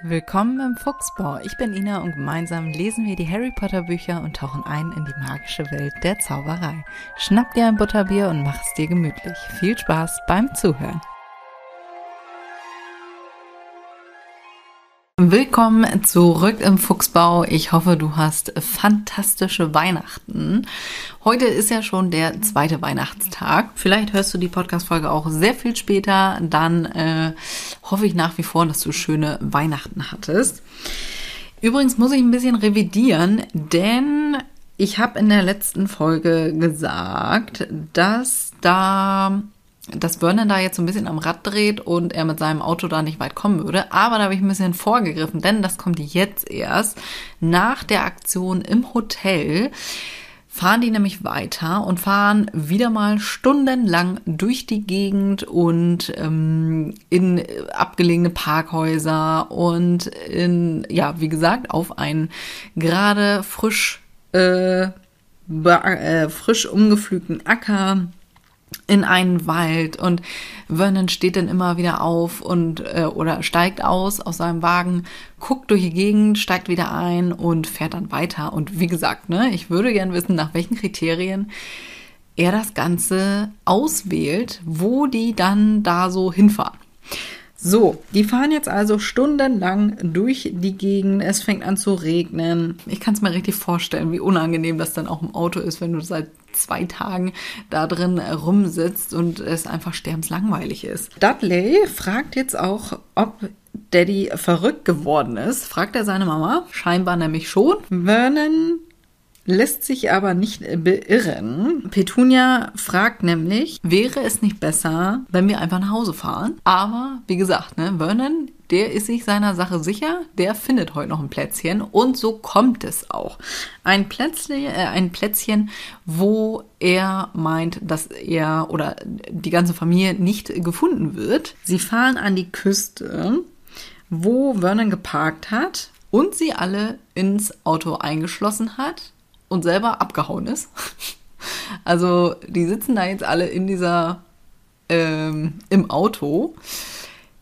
Willkommen im Fuchsbau. Ich bin Ina und gemeinsam lesen wir die Harry Potter Bücher und tauchen ein in die magische Welt der Zauberei. Schnapp dir ein Butterbier und mach es dir gemütlich. Viel Spaß beim Zuhören. Willkommen zurück im Fuchsbau. Ich hoffe, du hast fantastische Weihnachten. Heute ist ja schon der zweite Weihnachtstag. Vielleicht hörst du die Podcast-Folge auch sehr viel später. Dann äh, hoffe ich nach wie vor, dass du schöne Weihnachten hattest. Übrigens muss ich ein bisschen revidieren, denn ich habe in der letzten Folge gesagt, dass da dass Vernon da jetzt so ein bisschen am Rad dreht und er mit seinem Auto da nicht weit kommen würde. Aber da habe ich ein bisschen vorgegriffen, denn das kommt jetzt erst nach der Aktion im Hotel. Fahren die nämlich weiter und fahren wieder mal stundenlang durch die Gegend und ähm, in abgelegene Parkhäuser und in, ja, wie gesagt, auf einen gerade frisch, äh, äh, frisch umgepflügten Acker in einen Wald und Vernon steht dann immer wieder auf und äh, oder steigt aus aus seinem Wagen, guckt durch die Gegend, steigt wieder ein und fährt dann weiter. Und wie gesagt, ne, ich würde gern wissen, nach welchen Kriterien er das Ganze auswählt, wo die dann da so hinfahren. So, die fahren jetzt also stundenlang durch die Gegend. Es fängt an zu regnen. Ich kann es mir richtig vorstellen, wie unangenehm das dann auch im Auto ist, wenn du seit zwei Tagen da drin rumsitzt und es einfach sterbenslangweilig ist. Dudley fragt jetzt auch, ob Daddy verrückt geworden ist. Fragt er seine Mama? Scheinbar nämlich schon. Vernon lässt sich aber nicht beirren. Petunia fragt nämlich, wäre es nicht besser, wenn wir einfach nach Hause fahren? Aber wie gesagt, ne, Vernon, der ist sich seiner Sache sicher, der findet heute noch ein Plätzchen und so kommt es auch. Ein Plätzchen, äh, ein Plätzchen, wo er meint, dass er oder die ganze Familie nicht gefunden wird. Sie fahren an die Küste, wo Vernon geparkt hat und sie alle ins Auto eingeschlossen hat und selber abgehauen ist. Also die sitzen da jetzt alle in dieser ähm, im Auto.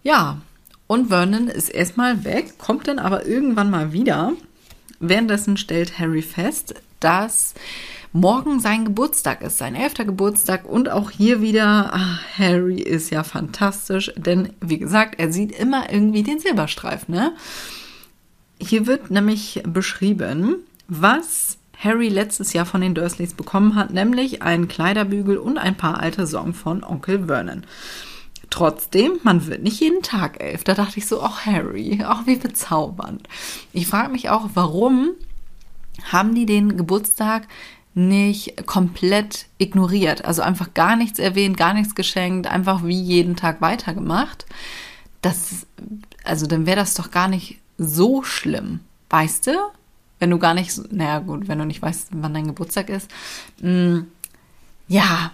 Ja, und Vernon ist erstmal weg, kommt dann aber irgendwann mal wieder. Währenddessen stellt Harry fest, dass morgen sein Geburtstag ist, sein elfter Geburtstag. Und auch hier wieder, ach, Harry ist ja fantastisch, denn wie gesagt, er sieht immer irgendwie den Silberstreif, ne? Hier wird nämlich beschrieben, was Harry letztes Jahr von den Dursleys bekommen hat, nämlich einen Kleiderbügel und ein paar alte Sorgen von Onkel Vernon. Trotzdem, man wird nicht jeden Tag elf. Da dachte ich so, ach Harry, auch wie bezaubernd. Ich frage mich auch, warum haben die den Geburtstag nicht komplett ignoriert? Also einfach gar nichts erwähnt, gar nichts geschenkt, einfach wie jeden Tag weitergemacht. Das, also dann wäre das doch gar nicht so schlimm. Weißt du? Wenn du gar nicht, naja gut, wenn du nicht weißt, wann dein Geburtstag ist. Mh, mm, ja,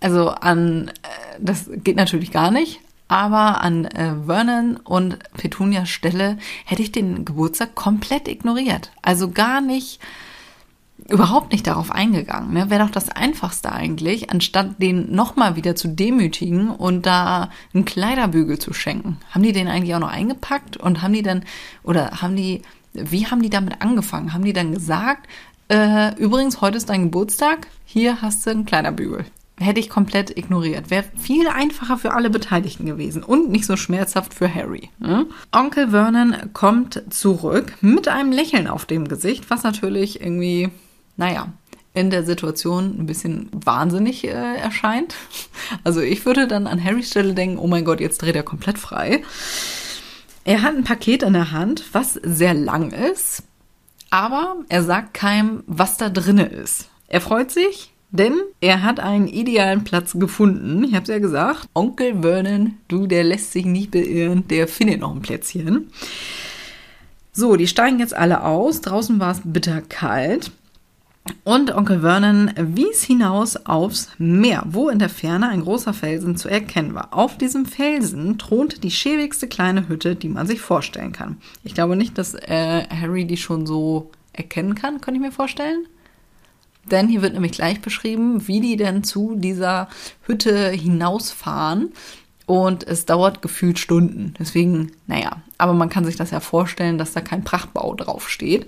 also an, äh, das geht natürlich gar nicht, aber an äh, Vernon und Petunias Stelle hätte ich den Geburtstag komplett ignoriert. Also gar nicht, überhaupt nicht darauf eingegangen. Ne? Wäre doch das Einfachste eigentlich, anstatt den nochmal wieder zu demütigen und da einen Kleiderbügel zu schenken. Haben die den eigentlich auch noch eingepackt und haben die dann, oder haben die wie haben die damit angefangen? Haben die dann gesagt, äh, übrigens, heute ist dein Geburtstag, hier hast du einen Kleiderbügel. Hätte ich komplett ignoriert. Wäre viel einfacher für alle Beteiligten gewesen und nicht so schmerzhaft für Harry. Ne? Onkel Vernon kommt zurück mit einem Lächeln auf dem Gesicht, was natürlich irgendwie, naja, in der Situation ein bisschen wahnsinnig äh, erscheint. Also ich würde dann an Harrys Stelle denken, oh mein Gott, jetzt dreht er komplett frei. Er hat ein Paket in der Hand, was sehr lang ist, aber er sagt keinem, was da drinne ist. Er freut sich, denn er hat einen idealen Platz gefunden. Ich habe es ja gesagt. Onkel Vernon, du, der lässt sich nicht beirren, der findet noch ein Plätzchen. So, die steigen jetzt alle aus. Draußen war es bitterkalt. Und Onkel Vernon wies hinaus aufs Meer, wo in der Ferne ein großer Felsen zu erkennen war. Auf diesem Felsen thronte die schäbigste kleine Hütte, die man sich vorstellen kann. Ich glaube nicht, dass äh, Harry die schon so erkennen kann, könnte ich mir vorstellen. Denn hier wird nämlich gleich beschrieben, wie die denn zu dieser Hütte hinausfahren. Und es dauert gefühlt Stunden. Deswegen, naja, aber man kann sich das ja vorstellen, dass da kein Prachtbau draufsteht.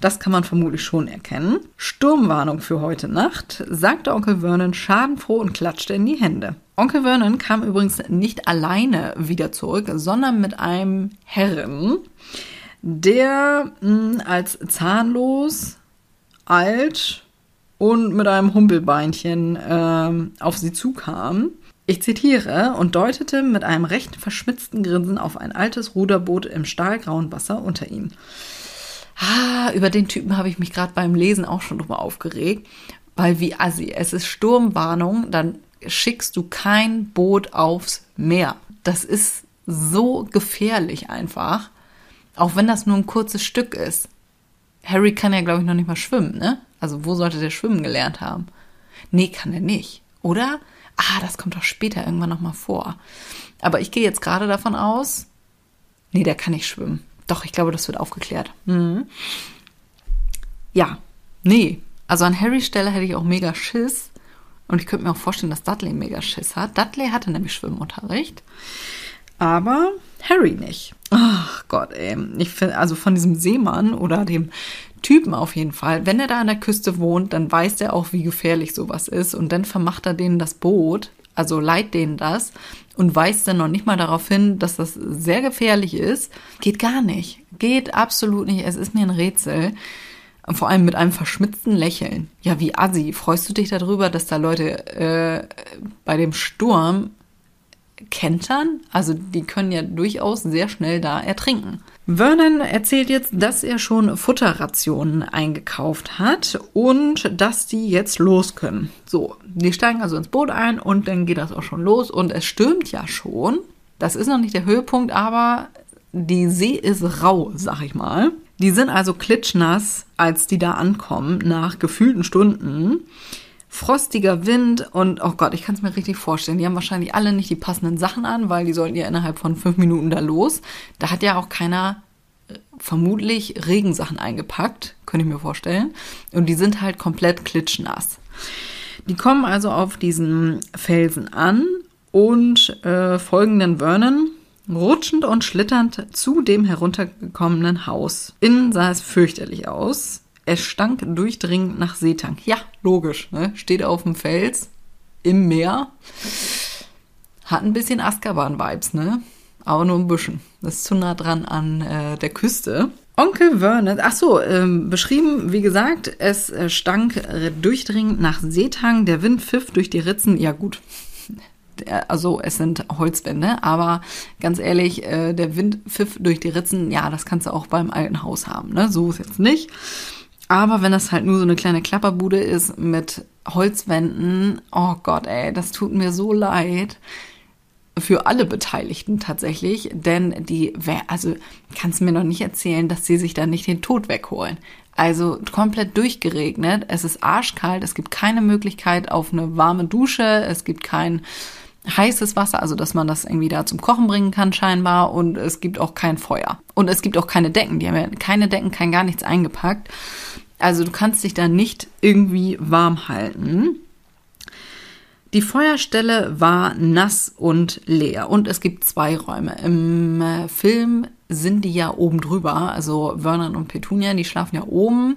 Das kann man vermutlich schon erkennen. Sturmwarnung für heute Nacht, sagte Onkel Vernon schadenfroh und klatschte in die Hände. Onkel Vernon kam übrigens nicht alleine wieder zurück, sondern mit einem Herren, der mh, hm, als zahnlos, alt und mit einem Humpelbeinchen äh, auf sie zukam. Ich zitiere und deutete mit einem recht verschmitzten Grinsen auf ein altes Ruderboot im stahlgrauen Wasser unter ihnen. Ah, über den Typen habe ich mich gerade beim Lesen auch schon drüber aufgeregt, weil wie assi, es ist Sturmwarnung, dann schickst du kein Boot aufs Meer. Das ist so gefährlich einfach, auch wenn das nur ein kurzes Stück ist. Harry kann ja, glaube ich, noch nicht mal schwimmen, ne? Also wo sollte der schwimmen gelernt haben? Nee, kann er nicht, oder? Ah, das kommt doch später irgendwann nochmal vor. Aber ich gehe jetzt gerade davon aus, nee, der kann nicht schwimmen. Doch, ich glaube, das wird aufgeklärt. Mhm. Ja, nee. Also an Harrys Stelle hätte ich auch mega Schiss. Und ich könnte mir auch vorstellen, dass Dudley mega Schiss hat. Dudley hatte nämlich Schwimmunterricht. Aber Harry nicht. Ach Gott, ey. Ich finde, also von diesem Seemann oder dem Typen auf jeden Fall. Wenn er da an der Küste wohnt, dann weiß er auch, wie gefährlich sowas ist. Und dann vermacht er denen das Boot, also leiht denen das und weist dann noch nicht mal darauf hin, dass das sehr gefährlich ist. Geht gar nicht. Geht absolut nicht. Es ist mir ein Rätsel. Vor allem mit einem verschmitzten Lächeln. Ja, wie assi. Freust du dich darüber, dass da Leute äh, bei dem Sturm kentern? Also die können ja durchaus sehr schnell da ertrinken. Vernon erzählt jetzt, dass er schon Futterrationen eingekauft hat und dass die jetzt los können. So, die steigen also ins Boot ein und dann geht das auch schon los und es stürmt ja schon. Das ist noch nicht der Höhepunkt, aber die See ist rau, sag ich mal. Die sind also klitschnass, als die da ankommen, nach gefühlten Stunden frostiger Wind und oh Gott, ich kann es mir richtig vorstellen. Die haben wahrscheinlich alle nicht die passenden Sachen an, weil die sollten ja innerhalb von fünf Minuten da los. Da hat ja auch keiner äh, vermutlich Regensachen eingepackt, könnte ich mir vorstellen. Und die sind halt komplett klitschnass. Die kommen also auf diesen Felsen an und äh, folgen den Vernon rutschend und schlitternd zu dem heruntergekommenen Haus. Innen sah es fürchterlich aus. Es stank durchdringend nach Seetank. Ja, logisch. Ne? Steht auf dem Fels im Meer. Hat ein bisschen Azkaban-Vibes, ne? Aber nur ein bisschen. Das ist zu nah dran an äh, der Küste. Onkel Vernon, ach so, ähm, beschrieben, wie gesagt, es äh, stank durchdringend nach Seetang, der Wind pfiff durch die Ritzen. Ja gut, also es sind Holzwände, aber ganz ehrlich, äh, der Wind pfiff durch die Ritzen, ja, das kannst du auch beim alten Haus haben, ne? So ist jetzt nicht. Aber wenn das halt nur so eine kleine Klapperbude ist mit Holzwänden, oh Gott, ey, das tut mir so leid. Für alle Beteiligten tatsächlich, denn die, also kannst mir noch nicht erzählen, dass sie sich da nicht den Tod wegholen. Also komplett durchgeregnet, es ist arschkalt, es gibt keine Möglichkeit auf eine warme Dusche, es gibt kein heißes Wasser, also dass man das irgendwie da zum Kochen bringen kann scheinbar und es gibt auch kein Feuer. Und es gibt auch keine Decken, die haben ja keine Decken, kein gar nichts eingepackt. Also du kannst dich da nicht irgendwie warm halten. Die Feuerstelle war nass und leer und es gibt zwei Räume. Im äh, Film sind die ja oben drüber, also Vernon und Petunia, die schlafen ja oben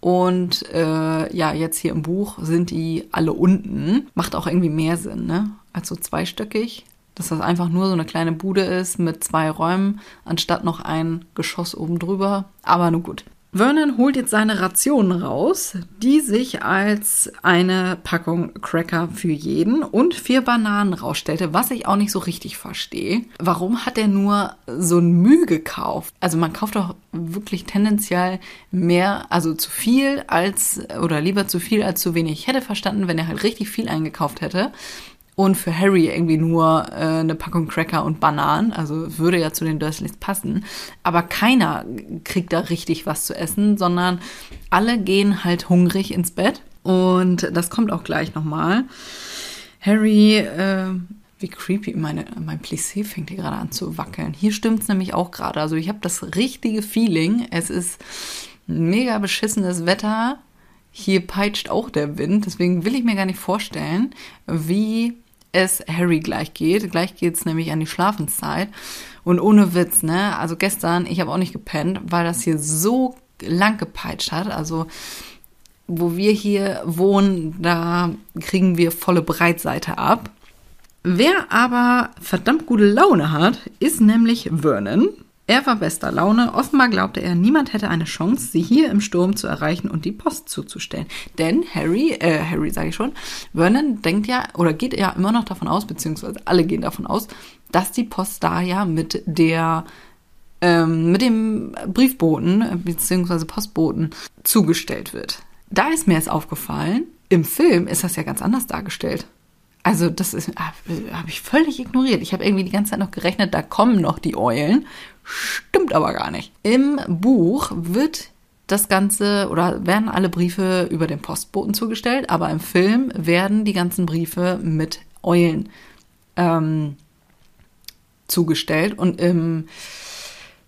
und äh, ja, jetzt hier im Buch sind die alle unten. Macht auch irgendwie mehr Sinn, ne? Als so zweistöckig. Dass das einfach nur so eine kleine Bude ist mit zwei Räumen, anstatt noch ein Geschoss oben drüber. Aber nun gut. Vernon holt jetzt seine Rationen raus, die sich als eine Packung Cracker für jeden und vier Bananen rausstellte, was ich auch nicht so richtig verstehe. Warum hat er nur so ein Mühe gekauft? Also man kauft doch wirklich tendenziell mehr, also zu viel als, oder lieber zu viel als zu wenig. Ich hätte verstanden, wenn er halt richtig viel eingekauft hätte und für Harry irgendwie nur äh, eine Packung Cracker und Bananen. Also würde ja zu den Dursleys passen. Aber keiner kriegt da richtig was zu essen, sondern alle gehen halt hungrig ins Bett. Und das kommt auch gleich nochmal. Harry, äh, wie creepy, meine, mein Plissé fängt hier gerade an zu wackeln. Hier stimmt es nämlich auch gerade. Also ich habe das richtige Feeling. Es ist mega beschissenes Wetter. Hier peitscht auch der Wind. Deswegen will ich mir gar nicht vorstellen, wie es Harry gleich geht. Gleich geht's nämlich an die Schlafenszeit. Und ohne Witz, ne? Also gestern, ich habe auch nicht gepennt, weil das hier so lang gepeitscht hat. Also wo wir hier wohnen, da kriegen wir volle Breitseite ab. Wer aber verdammt gute Laune hat, ist nämlich Vernon. Er war bester Laune. Offenbar glaubte er, niemand hätte eine Chance, sie hier im Sturm zu erreichen und die Post zuzustellen. Denn Harry, äh, Harry sage ich schon, Vernon denkt ja oder geht ja immer noch davon aus, beziehungsweise alle gehen davon aus, dass die Post da ja mit der ähm, mit dem Briefboten beziehungsweise Postboten zugestellt wird. Da ist mir jetzt aufgefallen, im Film ist das ja ganz anders dargestellt. Also das ist habe ich völlig ignoriert. Ich habe irgendwie die ganze Zeit noch gerechnet, da kommen noch die Eulen. Stimmt aber gar nicht. Im Buch wird das Ganze oder werden alle Briefe über den Postboten zugestellt, aber im Film werden die ganzen Briefe mit Eulen ähm, zugestellt. Und im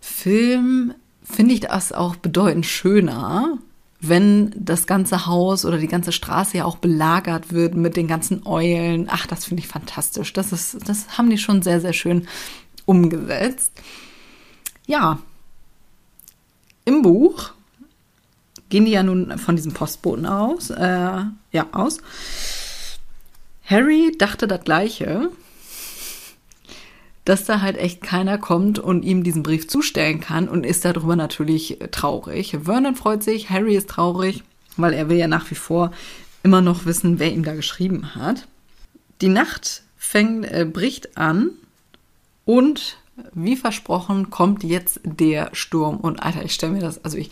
Film finde ich das auch bedeutend schöner, wenn das ganze Haus oder die ganze Straße ja auch belagert wird mit den ganzen Eulen. Ach, das finde ich fantastisch. Das ist, das haben die schon sehr, sehr schön umgesetzt. Ja. Im Buch gehen die ja nun von diesem Postboten aus, äh, ja, aus. Harry dachte das Gleiche dass da halt echt keiner kommt und ihm diesen Brief zustellen kann und ist darüber natürlich traurig. Vernon freut sich, Harry ist traurig, weil er will ja nach wie vor immer noch wissen, wer ihm da geschrieben hat. Die Nacht fängt, äh, bricht an und wie versprochen kommt jetzt der Sturm. Und Alter, ich stelle mir das, also ich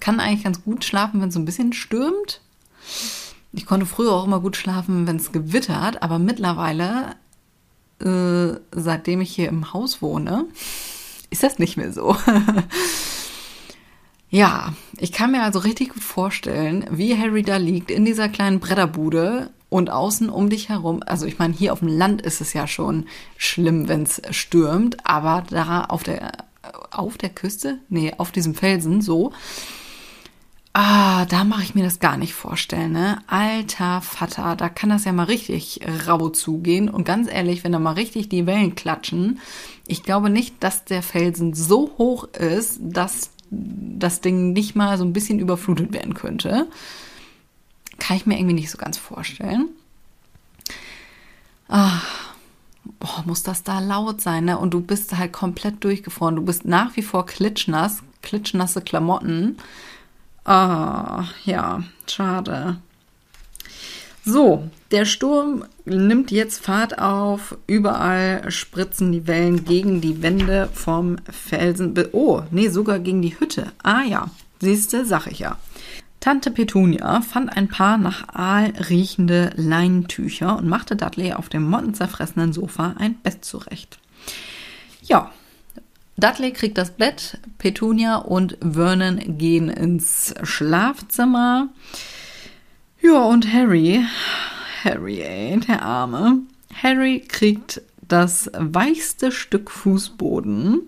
kann eigentlich ganz gut schlafen, wenn es so ein bisschen stürmt. Ich konnte früher auch immer gut schlafen, wenn es gewittert, aber mittlerweile äh, seitdem ich hier im Haus wohne, ist das nicht mehr so. ja, ich kann mir also richtig gut vorstellen, wie Harry da liegt in dieser kleinen Bretterbude und außen um dich herum. Also ich meine, hier auf dem Land ist es ja schon schlimm, wenn es stürmt, aber da auf der auf der Küste, nee, auf diesem Felsen so, Ah, da mache ich mir das gar nicht vorstellen, ne? Alter Vater, da kann das ja mal richtig rau zugehen. Und ganz ehrlich, wenn da mal richtig die Wellen klatschen, ich glaube nicht, dass der Felsen so hoch ist, dass das Ding nicht mal so ein bisschen überflutet werden könnte. Kann ich mir irgendwie nicht so ganz vorstellen. Ah, boah, muss das da laut sein, ne? Und du bist halt komplett durchgefroren. Du bist nach wie vor klitschnass, klitschnasse Klamotten. Ah, ja, schade. So, der Sturm nimmt jetzt Fahrt auf. Überall spritzen die Wellen gegen die Wände vom Felsen. Oh, nee, sogar gegen die Hütte. Ah ja, siehste, sag ich ja. Tante Petunia fand ein paar nach Aal riechende Leintücher und machte Dudley auf dem mottenzerfressenen Sofa ein Bett zurecht. Ja, Dudley kriegt das Bett, Petunia und Vernon gehen ins Schlafzimmer. Ja, und Harry, Harry, ey, der Arme. Harry kriegt das weichste Stück Fußboden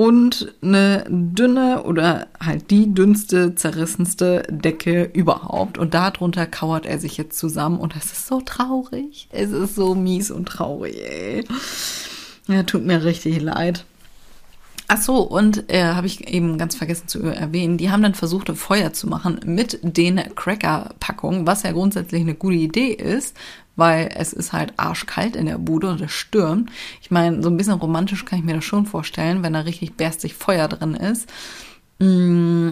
und eine dünne oder halt die dünnste, zerrissenste Decke überhaupt. Und darunter kauert er sich jetzt zusammen und es ist so traurig. Es ist so mies und traurig, ey. Ja, tut mir richtig leid. Ach so, und äh, habe ich eben ganz vergessen zu erwähnen, die haben dann versucht, Feuer zu machen mit den Cracker-Packungen, was ja grundsätzlich eine gute Idee ist, weil es ist halt arschkalt in der Bude und es stürmt. Ich meine, so ein bisschen romantisch kann ich mir das schon vorstellen, wenn da richtig berstig Feuer drin ist. Mm,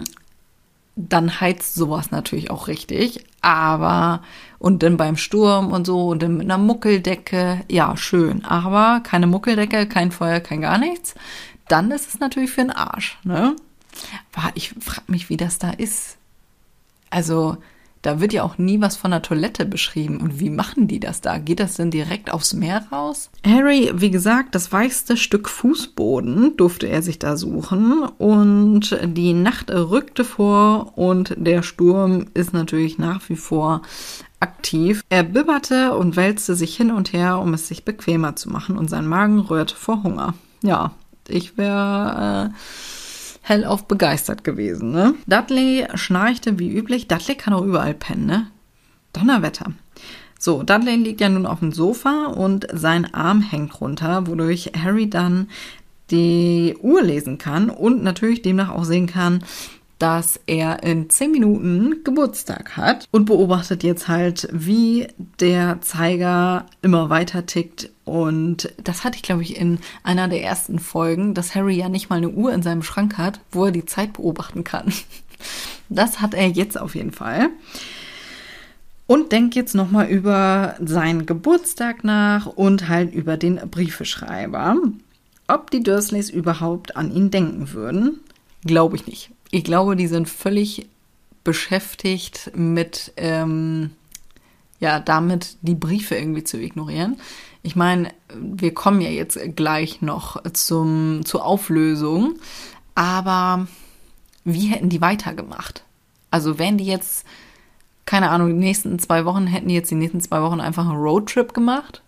dann heizt sowas natürlich auch richtig. Aber, und dann beim Sturm und so und dann mit einer Muckeldecke, ja, schön. Aber keine Muckeldecke, kein Feuer, kein gar nichts dann ist es natürlich für den Arsch. Ne? Aber ich frage mich, wie das da ist. Also, da wird ja auch nie was von der Toilette beschrieben. Und wie machen die das da? Geht das denn direkt aufs Meer raus? Harry, wie gesagt, das weichste Stück Fußboden durfte er sich da suchen. Und die Nacht rückte vor und der Sturm ist natürlich nach wie vor aktiv. Er bibberte und wälzte sich hin und her, um es sich bequemer zu machen. Und sein Magen rührte vor Hunger. Ja, ich wäre äh, hellauf begeistert gewesen. Ne? Dudley schnarchte wie üblich. Dudley kann auch überall pennen, ne? Donnerwetter. So, Dudley liegt ja nun auf dem Sofa und sein Arm hängt runter, wodurch Harry dann die Uhr lesen kann und natürlich demnach auch sehen kann, dass er in zehn Minuten Geburtstag hat und beobachtet jetzt halt, wie der Zeiger immer weiter tickt. Und das hatte ich, glaube ich, in einer der ersten Folgen, dass Harry ja nicht mal eine Uhr in seinem Schrank hat, wo er die Zeit beobachten kann. Das hat er jetzt auf jeden Fall. Und denkt jetzt nochmal über seinen Geburtstag nach und halt über den Briefeschreiber. Ob die Dursleys überhaupt an ihn denken würden, glaube ich nicht. Ich glaube, die sind völlig beschäftigt mit, ähm, ja, damit die Briefe irgendwie zu ignorieren. Ich meine, wir kommen ja jetzt gleich noch zum, zur Auflösung, aber wie hätten die weitergemacht? Also wären die jetzt, keine Ahnung, die nächsten zwei Wochen, hätten die jetzt die nächsten zwei Wochen einfach einen Roadtrip gemacht?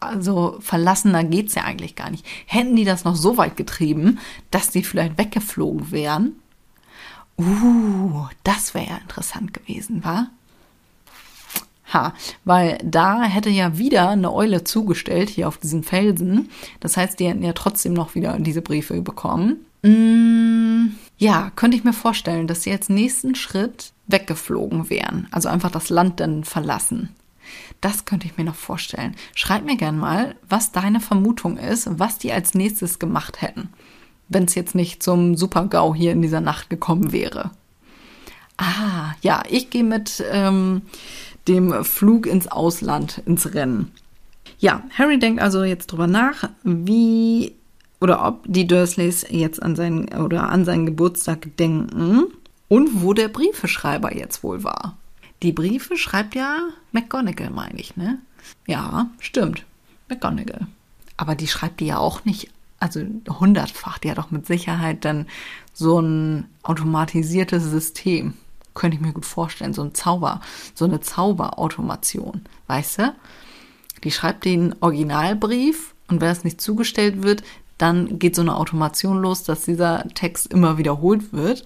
Also verlassener geht's ja eigentlich gar nicht. Hätten die das noch so weit getrieben, dass die vielleicht weggeflogen wären? Uh, das wäre ja interessant gewesen, wa? Ha, weil da hätte ja wieder eine Eule zugestellt hier auf diesen Felsen. Das heißt, die hätten ja trotzdem noch wieder diese Briefe bekommen. Mm, ja, könnte ich mir vorstellen, dass sie als nächsten Schritt weggeflogen wären. Also einfach das Land dann verlassen. Das könnte ich mir noch vorstellen. Schreib mir gern mal, was deine Vermutung ist, was die als nächstes gemacht hätten, wenn es jetzt nicht zum Super-GAU hier in dieser Nacht gekommen wäre. Ah, ja, ich gehe mit ähm, dem Flug ins Ausland, ins Rennen. Ja, Harry denkt also jetzt drüber nach, wie oder ob die Dursleys jetzt an seinen oder an seinen Geburtstag denken und wo der Briefeschreiber jetzt wohl war. Die Briefe schreibt ja McGonagall, meine ich, ne? Ja, stimmt. McGonagall. Aber die schreibt die ja auch nicht, also hundertfach. Die hat doch mit Sicherheit dann so ein automatisiertes System. Könnte ich mir gut vorstellen. So ein Zauber, so eine Zauberautomation. Weißt du? Die schreibt den Originalbrief und wenn es nicht zugestellt wird, dann geht so eine Automation los, dass dieser Text immer wiederholt wird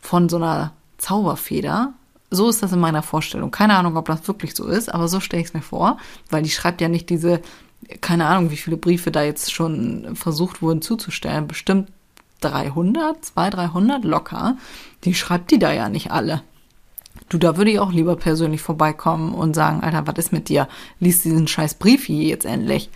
von so einer Zauberfeder so ist das in meiner Vorstellung. Keine Ahnung, ob das wirklich so ist, aber so stelle ich es mir vor, weil die schreibt ja nicht diese, keine Ahnung, wie viele Briefe da jetzt schon versucht wurden zuzustellen. Bestimmt 300, 200, 300 locker. Die schreibt die da ja nicht alle. Du, da würde ich auch lieber persönlich vorbeikommen und sagen, Alter, was ist mit dir? Lies diesen scheiß Brief hier jetzt endlich.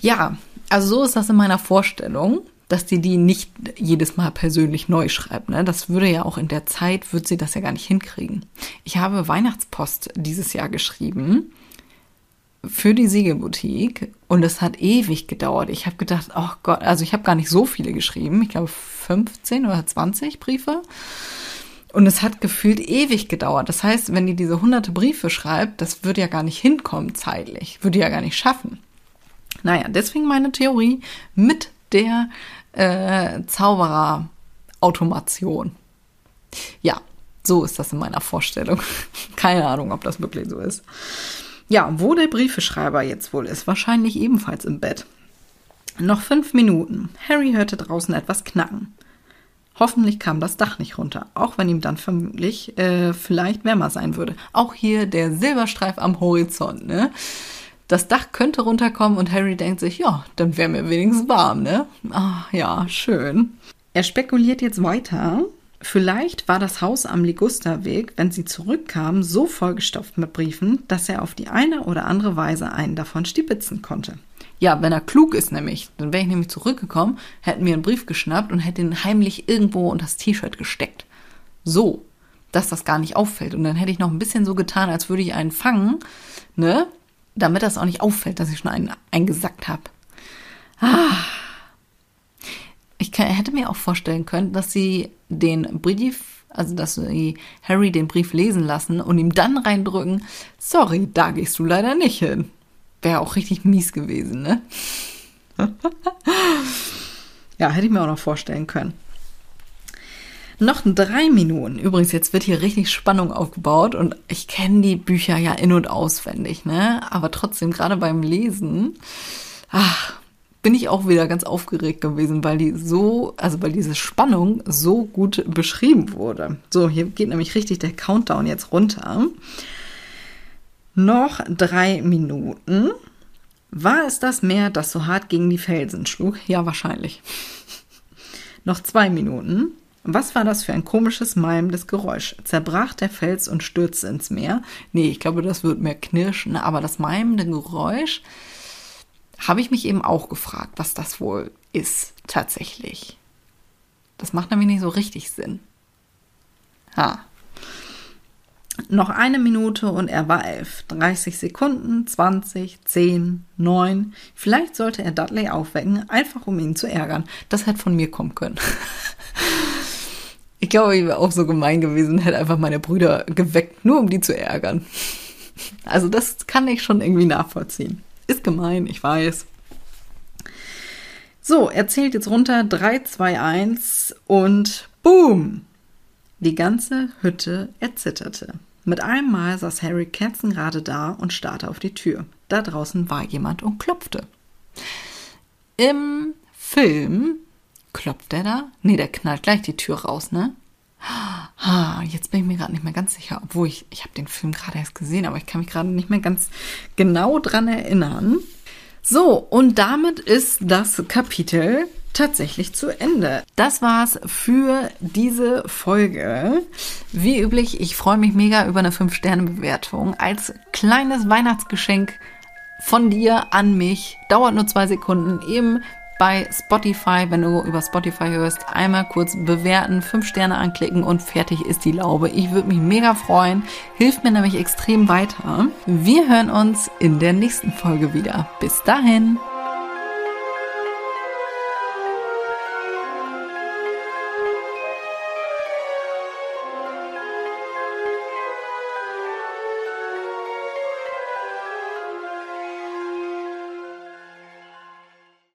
Ja, also so ist das in meiner Vorstellung dass die die nicht jedes Mal persönlich neu schreibt. Ne? Das würde ja auch in der Zeit, würde sie das ja gar nicht hinkriegen. Ich habe Weihnachtspost dieses Jahr geschrieben für die Siegelboutique und es hat ewig gedauert. Ich habe gedacht, oh Gott, also ich habe gar nicht so viele geschrieben. Ich glaube 15 oder 20 Briefe. Und es hat gefühlt ewig gedauert. Das heißt, wenn die diese hunderte Briefe schreibt, das würde ja gar nicht hinkommen zeitlich. Würde ja gar nicht schaffen. Naja, deswegen meine Theorie mit der äh, Zauberer-Automation. Ja, so ist das in meiner Vorstellung. Keine Ahnung, ob das wirklich so ist. Ja, wo der Briefeschreiber jetzt wohl ist, wahrscheinlich ebenfalls im Bett. Noch fünf Minuten. Harry hörte draußen etwas knacken. Hoffentlich kam das Dach nicht runter, auch wenn ihm dann vermutlich äh, vielleicht wärmer sein würde. Auch hier der Silberstreif am Horizont, ne? Das Dach könnte runterkommen und Harry denkt sich, ja, dann wäre mir wenigstens warm, ne? Ah, ja, schön. Er spekuliert jetzt weiter. Vielleicht war das Haus am Ligusterweg, wenn sie zurückkamen, so vollgestopft mit Briefen, dass er auf die eine oder andere Weise einen davon stibitzen konnte. Ja, wenn er klug ist nämlich, dann wäre ich nämlich zurückgekommen, hätte mir einen Brief geschnappt und hätte ihn heimlich irgendwo unter das T-Shirt gesteckt. So, dass das gar nicht auffällt. Und dann hätte ich noch ein bisschen so getan, als würde ich einen fangen, ne? Damit das auch nicht auffällt, dass ich schon einen eingesackt habe. Ah. Ich kann, hätte mir auch vorstellen können, dass sie den Brief, also dass sie Harry den Brief lesen lassen und ihm dann reindrücken, sorry, da gehst du leider nicht hin. Wäre auch richtig mies gewesen, ne? ja, hätte ich mir auch noch vorstellen können. Noch drei Minuten. Übrigens, jetzt wird hier richtig Spannung aufgebaut und ich kenne die Bücher ja in- und auswendig, ne? Aber trotzdem, gerade beim Lesen, ach, bin ich auch wieder ganz aufgeregt gewesen, weil die so, also weil diese Spannung so gut beschrieben wurde. So, hier geht nämlich richtig der Countdown jetzt runter. Noch drei Minuten. War es das Meer, das so hart gegen die Felsen schlug? Ja, wahrscheinlich. Noch zwei Minuten. Was war das für ein komisches, malmendes Geräusch? Zerbrach der Fels und stürzte ins Meer? Nee, ich glaube, das wird mehr knirschen, aber das malmende Geräusch habe ich mich eben auch gefragt, was das wohl ist, tatsächlich. Das macht nämlich nicht so richtig Sinn. Ha. Noch eine Minute und er war elf. 30 Sekunden, 20, 10, 9. Vielleicht sollte er Dudley aufwecken, einfach um ihn zu ärgern. Das hätte von mir kommen können. ich glaube, ich wäre auch so gemein gewesen, hätte einfach meine Brüder geweckt, nur um die zu ärgern. Also das kann ich schon irgendwie nachvollziehen. Ist gemein, ich weiß. So, er zählt jetzt runter 3, 2, 1 und boom! Die ganze Hütte erzitterte. Mit einem Mal saß Harry kerzengerade da und starrte auf die Tür. Da draußen war jemand und klopfte. Im Film klopft er da? Nee, der knallt gleich die Tür raus, ne? Ah, jetzt bin ich mir gerade nicht mehr ganz sicher, obwohl ich, ich habe den Film gerade erst gesehen, aber ich kann mich gerade nicht mehr ganz genau dran erinnern. So, und damit ist das Kapitel tatsächlich zu Ende. Das war's für diese Folge. Wie üblich, ich freue mich mega über eine 5-Sterne-Bewertung als kleines Weihnachtsgeschenk von dir an mich. Dauert nur zwei Sekunden. Eben bei Spotify, wenn du über Spotify hörst, einmal kurz bewerten, fünf Sterne anklicken und fertig ist die Laube. Ich würde mich mega freuen. Hilft mir nämlich extrem weiter. Wir hören uns in der nächsten Folge wieder. Bis dahin.